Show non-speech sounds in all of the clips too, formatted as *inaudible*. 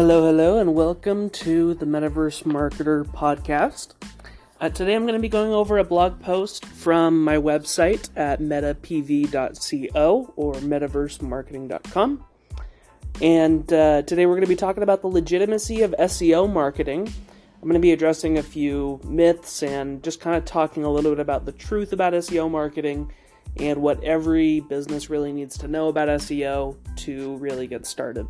Hello, hello, and welcome to the Metaverse Marketer podcast. Uh, today I'm going to be going over a blog post from my website at metapv.co or metaversemarketing.com. And uh, today we're going to be talking about the legitimacy of SEO marketing. I'm going to be addressing a few myths and just kind of talking a little bit about the truth about SEO marketing and what every business really needs to know about SEO to really get started.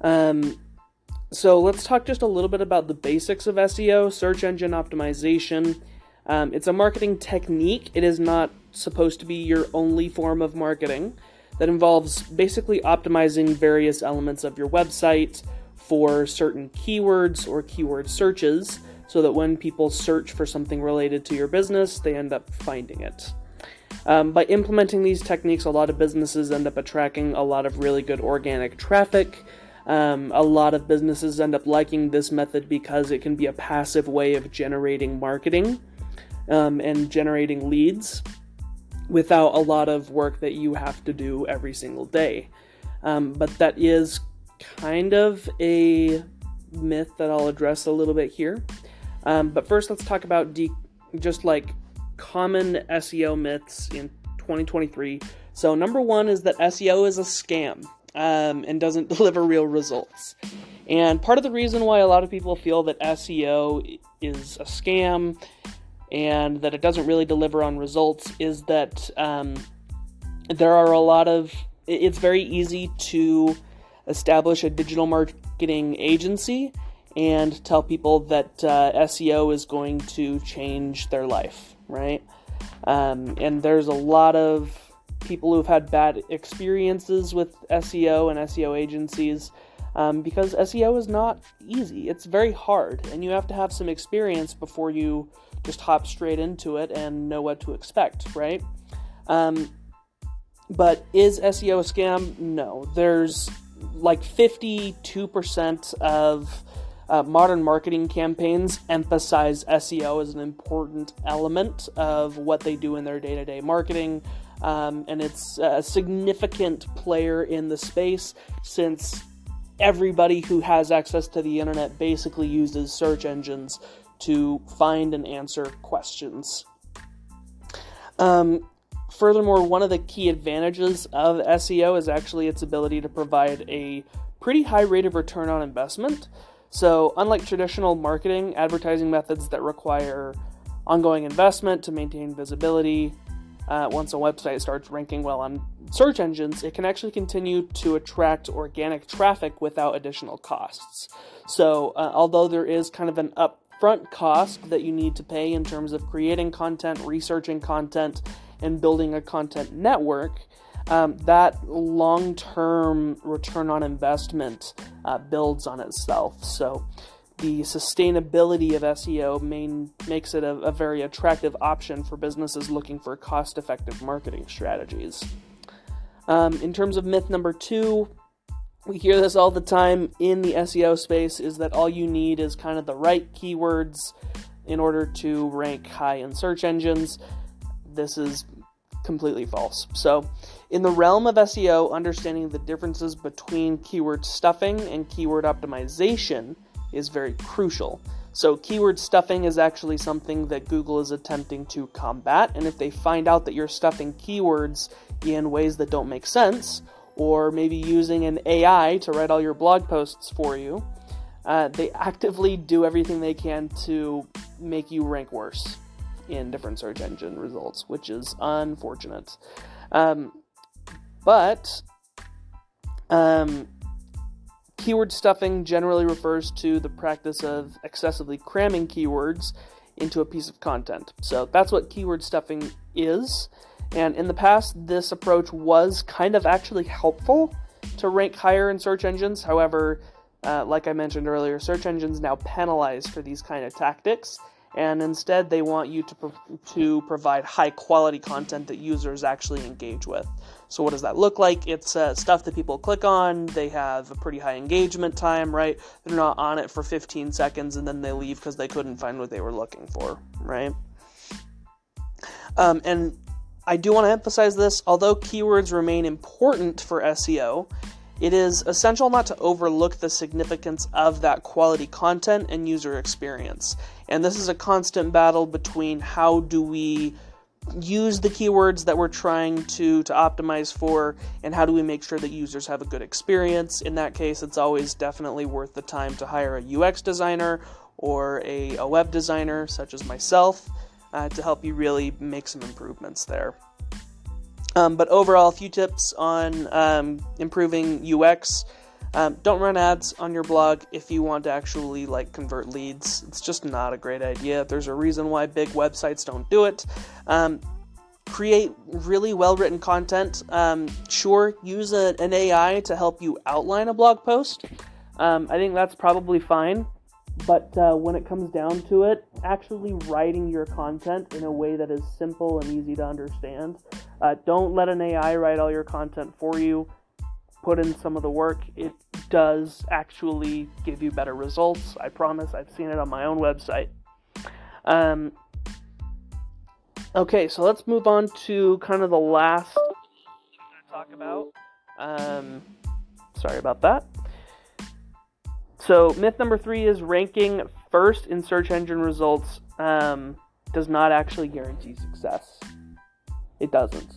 Um, so let's talk just a little bit about the basics of SEO, search engine optimization. Um, it's a marketing technique. It is not supposed to be your only form of marketing that involves basically optimizing various elements of your website for certain keywords or keyword searches so that when people search for something related to your business, they end up finding it. Um, by implementing these techniques, a lot of businesses end up attracting a lot of really good organic traffic um, a lot of businesses end up liking this method because it can be a passive way of generating marketing um, and generating leads without a lot of work that you have to do every single day. Um, but that is kind of a myth that I'll address a little bit here. Um, but first, let's talk about de- just like common SEO myths in 2023. So, number one is that SEO is a scam um, and doesn't *laughs* deliver real results. And part of the reason why a lot of people feel that SEO is a scam and that it doesn't really deliver on results is that um, there are a lot of, it's very easy to establish a digital marketing agency and tell people that uh, SEO is going to change their life, right? Um, and there's a lot of people who've had bad experiences with SEO and SEO agencies um, because SEO is not easy. It's very hard, and you have to have some experience before you just hop straight into it and know what to expect, right? Um, but is SEO a scam? No. There's like 52% of uh, modern marketing campaigns emphasize SEO as an important element of what they do in their day to day marketing, um, and it's a significant player in the space since everybody who has access to the internet basically uses search engines to find and answer questions. Um, furthermore, one of the key advantages of SEO is actually its ability to provide a pretty high rate of return on investment. So, unlike traditional marketing, advertising methods that require ongoing investment to maintain visibility, uh, once a website starts ranking well on search engines, it can actually continue to attract organic traffic without additional costs. So, uh, although there is kind of an upfront cost that you need to pay in terms of creating content, researching content, and building a content network, um, that long term return on investment uh, builds on itself. So, the sustainability of SEO main, makes it a, a very attractive option for businesses looking for cost effective marketing strategies. Um, in terms of myth number two, we hear this all the time in the SEO space is that all you need is kind of the right keywords in order to rank high in search engines. This is completely false. So, in the realm of SEO, understanding the differences between keyword stuffing and keyword optimization is very crucial. So, keyword stuffing is actually something that Google is attempting to combat, and if they find out that you're stuffing keywords in ways that don't make sense, or maybe using an AI to write all your blog posts for you, uh, they actively do everything they can to make you rank worse in different search engine results, which is unfortunate. Um, but um, Keyword stuffing generally refers to the practice of excessively cramming keywords into a piece of content. So that's what keyword stuffing is. And in the past, this approach was kind of actually helpful to rank higher in search engines. However, uh, like I mentioned earlier, search engines now penalize for these kind of tactics and instead they want you to, pro- to provide high quality content that users actually engage with. So, what does that look like? It's uh, stuff that people click on, they have a pretty high engagement time, right? They're not on it for 15 seconds and then they leave because they couldn't find what they were looking for, right? Um, and I do want to emphasize this although keywords remain important for SEO, it is essential not to overlook the significance of that quality content and user experience. And this is a constant battle between how do we use the keywords that we're trying to to optimize for and how do we make sure that users have a good experience in that case it's always definitely worth the time to hire a ux designer or a, a web designer such as myself uh, to help you really make some improvements there um, but overall, a few tips on um, improving UX. Um, don't run ads on your blog if you want to actually like convert leads. It's just not a great idea. There's a reason why big websites don't do it. Um, create really well written content. Um, sure, use a, an AI to help you outline a blog post. Um, I think that's probably fine. But uh, when it comes down to it, actually writing your content in a way that is simple and easy to understand. Uh, don't let an AI write all your content for you. Put in some of the work. It does actually give you better results. I promise. I've seen it on my own website. Um, okay, so let's move on to kind of the last talk about. Um, sorry about that. So, myth number three is ranking first in search engine results um, does not actually guarantee success. It doesn't.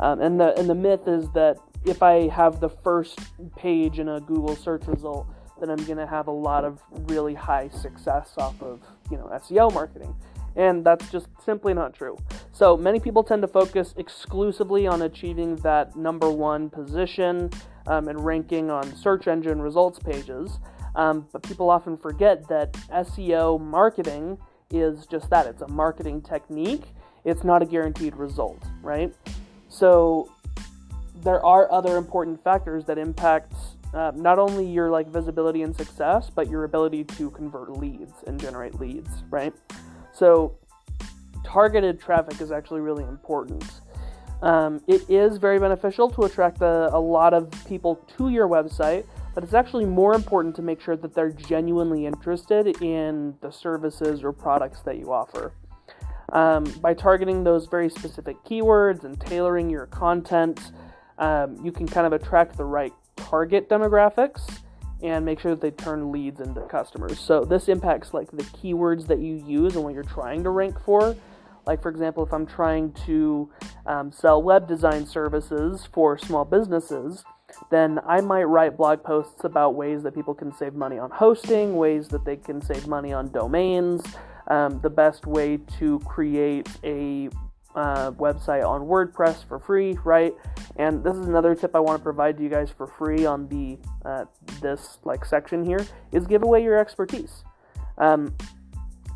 Um, and the and the myth is that if I have the first page in a Google search result, then I'm going to have a lot of really high success off of you know SEO marketing, and that's just simply not true. So many people tend to focus exclusively on achieving that number one position um, and ranking on search engine results pages. Um, but people often forget that SEO marketing is just that it's a marketing technique, it's not a guaranteed result, right? So there are other important factors that impact uh, not only your like visibility and success, but your ability to convert leads and generate leads, right? So targeted traffic is actually really important. Um, it is very beneficial to attract a, a lot of people to your website but it's actually more important to make sure that they're genuinely interested in the services or products that you offer. Um, by targeting those very specific keywords and tailoring your content, um, you can kind of attract the right target demographics and make sure that they turn leads into customers. So this impacts like the keywords that you use and what you're trying to rank for. Like for example, if I'm trying to um, sell web design services for small businesses, then I might write blog posts about ways that people can save money on hosting, ways that they can save money on domains, um, the best way to create a uh, website on WordPress for free, right? And this is another tip I want to provide to you guys for free on the uh, this like section here is give away your expertise. Um,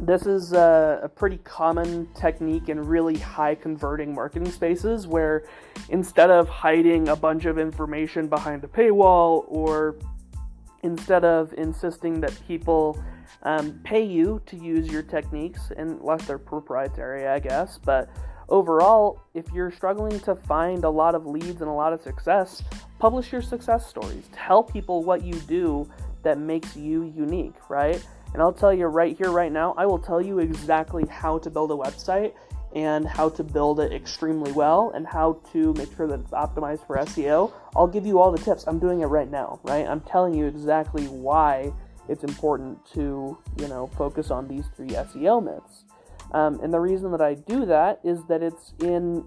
this is a, a, pretty common technique in really high converting marketing spaces where instead of hiding a bunch of information behind a paywall or instead of insisting that people um, pay you to use your techniques, unless they're proprietary, I guess, but overall, if you're struggling to find a lot of leads and a lot of success, publish your success stories. Tell people what you do that makes you unique, right? And I'll tell you right here, right now, I will tell you exactly how to build a website and how to build it extremely well and how to make sure that it's optimized for SEO. I'll give you all the tips. I'm doing it right now, right? I'm telling you exactly why it's important to, you know, focus on these three SEO myths. Um, and the reason that I do that is that it's in,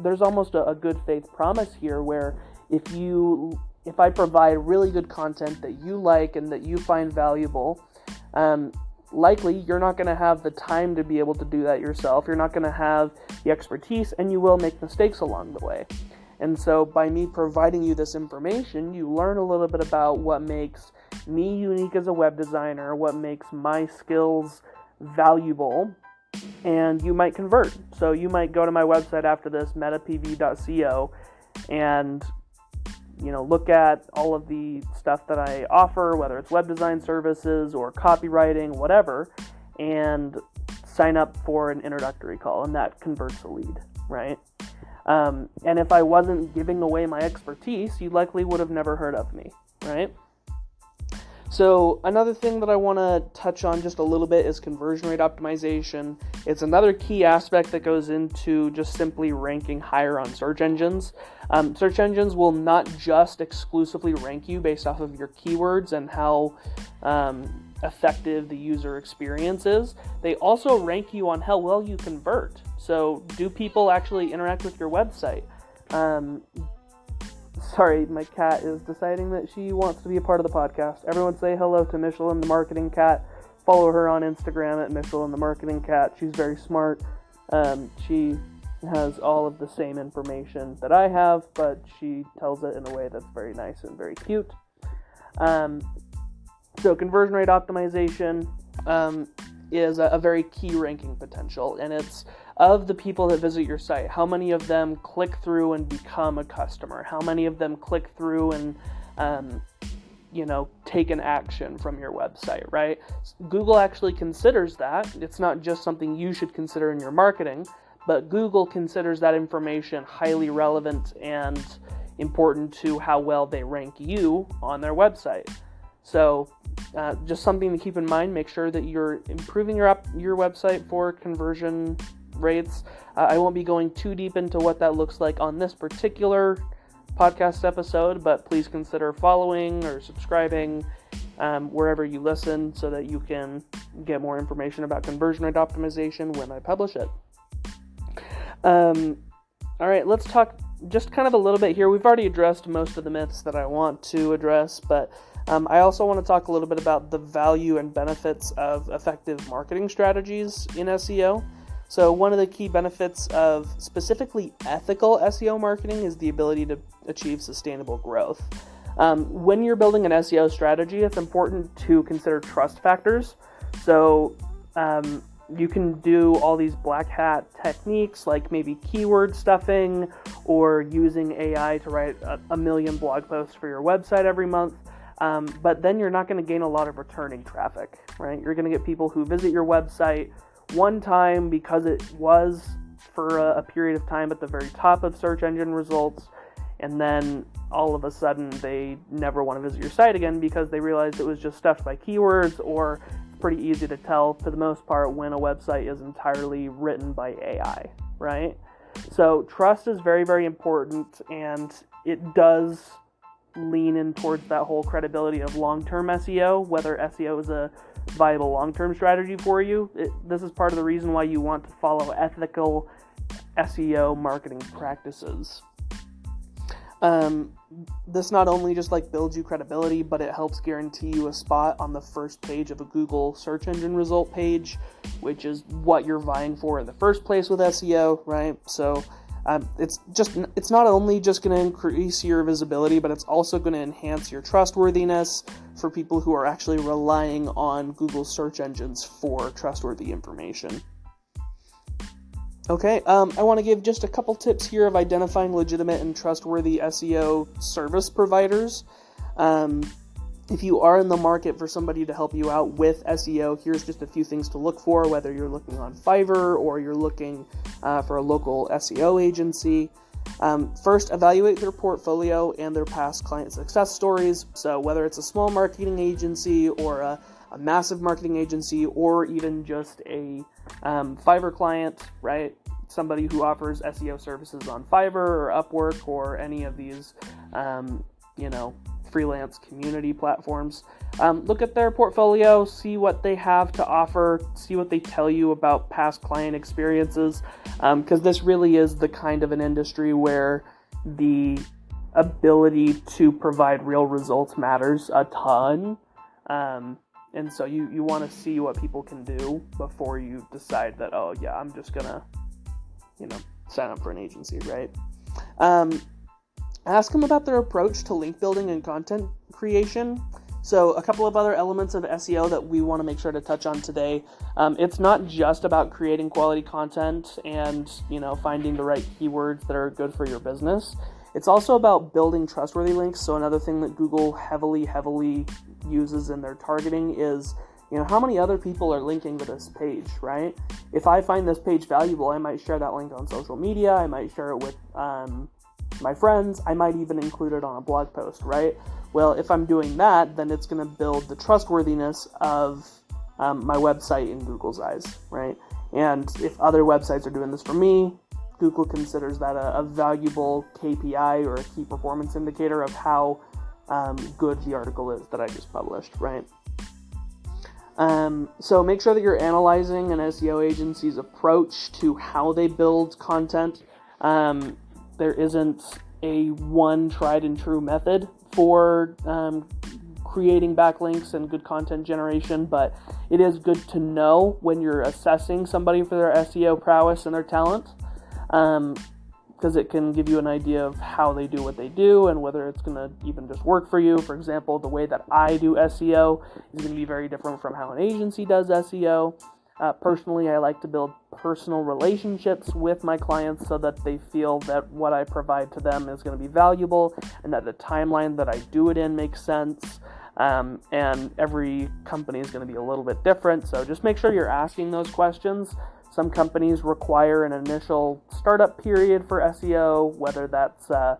there's almost a, a good faith promise here where if you, if I provide really good content that you like and that you find valuable, um, likely you're not going to have the time to be able to do that yourself. You're not going to have the expertise, and you will make mistakes along the way. And so, by me providing you this information, you learn a little bit about what makes me unique as a web designer, what makes my skills valuable, and you might convert. So, you might go to my website after this, metapv.co, and you know, look at all of the stuff that I offer, whether it's web design services or copywriting, whatever, and sign up for an introductory call, and that converts a lead, right? Um, and if I wasn't giving away my expertise, you likely would have never heard of me, right? So, another thing that I want to touch on just a little bit is conversion rate optimization. It's another key aspect that goes into just simply ranking higher on search engines. Um, search engines will not just exclusively rank you based off of your keywords and how um, effective the user experience is, they also rank you on how well you convert. So, do people actually interact with your website? Um, Sorry, my cat is deciding that she wants to be a part of the podcast. Everyone say hello to Michelin the Marketing Cat. Follow her on Instagram at Michelin the Marketing Cat. She's very smart. Um, she has all of the same information that I have, but she tells it in a way that's very nice and very cute. Um, so, conversion rate optimization um, is a, a very key ranking potential, and it's of the people that visit your site, how many of them click through and become a customer? How many of them click through and, um, you know, take an action from your website, right? Google actually considers that. It's not just something you should consider in your marketing, but Google considers that information highly relevant and important to how well they rank you on their website. So, uh, just something to keep in mind. Make sure that you're improving your your website for conversion rates. Uh, I won't be going too deep into what that looks like on this particular podcast episode, but please consider following or subscribing um, wherever you listen so that you can get more information about conversion rate optimization when I publish it. Um, all right, let's talk just kind of a little bit here. We've already addressed most of the myths that I want to address, but um, I also want to talk a little bit about the value and benefits of effective marketing strategies in SEO. So, one of the key benefits of specifically ethical SEO marketing is the ability to achieve sustainable growth. Um, when you're building an SEO strategy, it's important to consider trust factors. So, um, you can do all these black hat techniques like maybe keyword stuffing or using AI to write a, a million blog posts for your website every month. Um, but then you're not going to gain a lot of returning traffic, right? You're going to get people who visit your website one time because it was for a, a, period of time at the very top of search engine results, and then all of a sudden they never want to visit your site again because they realized it was just stuffed by keywords, or it's pretty easy to tell for the most part when a website is entirely written by AI, right? So, trust is very, very important, and it does lean in towards that whole credibility of long term SEO, whether SEO is a viable long term strategy for you. It, this is part of the reason why you want to follow ethical SEO marketing practices. Um, this not only just like builds you credibility, but it helps guarantee you a spot on the first page of a Google search engine result page, which is what you're vying for in the first place with SEO, right? So um, it's just it's not only just going to increase your visibility, but it's also going to enhance your trustworthiness for people who are actually relying on Google search engines for trustworthy information. Okay, um, I want to give just a couple tips here of identifying legitimate and trustworthy SEO service providers. Um, if you are in the market for somebody to help you out with SEO, here's just a few things to look for, whether you're looking on Fiverr or you're looking uh, for a local SEO agency. Um, first, evaluate their portfolio and their past client success stories. So, whether it's a small marketing agency or a, a massive marketing agency or even just a um, Fiverr client, right? Somebody who offers SEO services on Fiverr or Upwork or any of these, um, you know, freelance community platforms. Um, look at their portfolio, see what they have to offer, see what they tell you about past client experiences, because um, this really is the kind of an industry where the ability to provide real results matters a ton. Um, and so you, you want to see what people can do before you decide that, oh, yeah, I'm just going to, you know, sign up for an agency, right? Ask them about their approach to link building and content creation. So, a couple of other elements of SEO that we want to make sure to touch on today. Um, it's not just about creating quality content and you know finding the right keywords that are good for your business. It's also about building trustworthy links. So, another thing that Google heavily, heavily uses in their targeting is you know how many other people are linking to this page right if i find this page valuable i might share that link on social media i might share it with um, my friends. I might even include it on a blog post, right? Well, if I'm doing that, then it's going to build the trustworthiness of um, my website in Google's eyes, right? And if other websites are doing this for me, Google considers that a, a valuable KPI or a key performance indicator of how um, good the article is that I just published, right? Um, so make sure that you're analyzing an SEO agency's approach to how they build content. Um, there isn't a one tried and true method for um, creating backlinks and good content generation, but it is good to know when you're assessing somebody for their SEO prowess and their talent. Um, because it can give you an idea of how they do what they do and whether it's going to even just work for you. For example, the way that I do SEO is going to be very different from how an agency does SEO. Uh, personally, I like to build personal relationships with my clients so that they feel that what I provide to them is going to be valuable and that the timeline that I do it in makes sense. Um, and every company is going to be a little bit different. So just make sure you're asking those questions some companies require an initial startup period for SEO, whether that's, uh,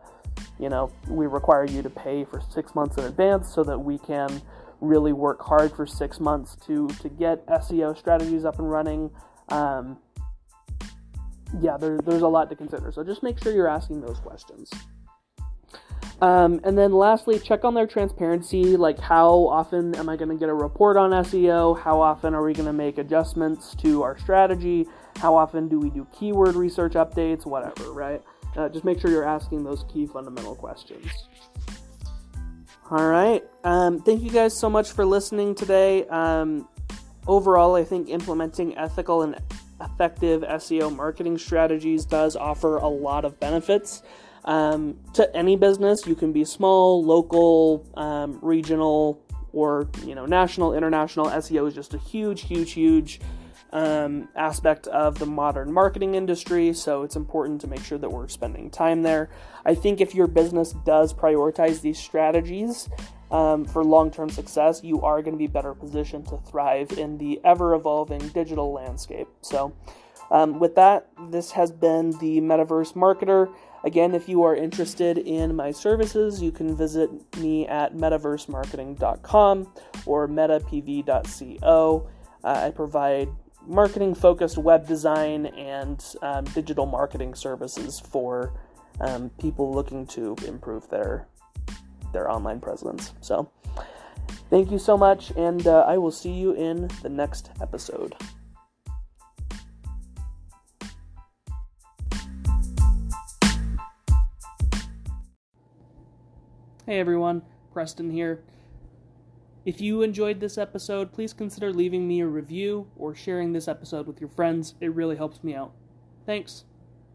you know, we require you to pay for six months in advance so that we can really work hard for six months to, to get SEO strategies up and running. Um, yeah, there, there's a lot to consider. So just make sure you're asking those questions. Um, and then lastly, check on their transparency. Like, how often am I going to get a report on SEO? How often are we going to make adjustments to our strategy? How often do we do keyword research updates? Whatever, right? Uh, just make sure you're asking those key fundamental questions. All right. Um, thank you guys so much for listening today. Um, overall, I think implementing ethical and effective SEO marketing strategies does offer a lot of benefits um, to any business. You can be small, local, um, regional, or you know national, international. SEO is just a huge, huge, huge um, aspect of the modern marketing industry. So it's important to make sure that we're spending time there. I think if your business does prioritize these strategies. Um, for long term success, you are going to be better positioned to thrive in the ever evolving digital landscape. So, um, with that, this has been the Metaverse Marketer. Again, if you are interested in my services, you can visit me at metaversemarketing.com or metapv.co. Uh, I provide marketing focused web design and um, digital marketing services for um, people looking to improve their their online presence. So, thank you so much, and uh, I will see you in the next episode. Hey everyone, Preston here. If you enjoyed this episode, please consider leaving me a review or sharing this episode with your friends. It really helps me out. Thanks.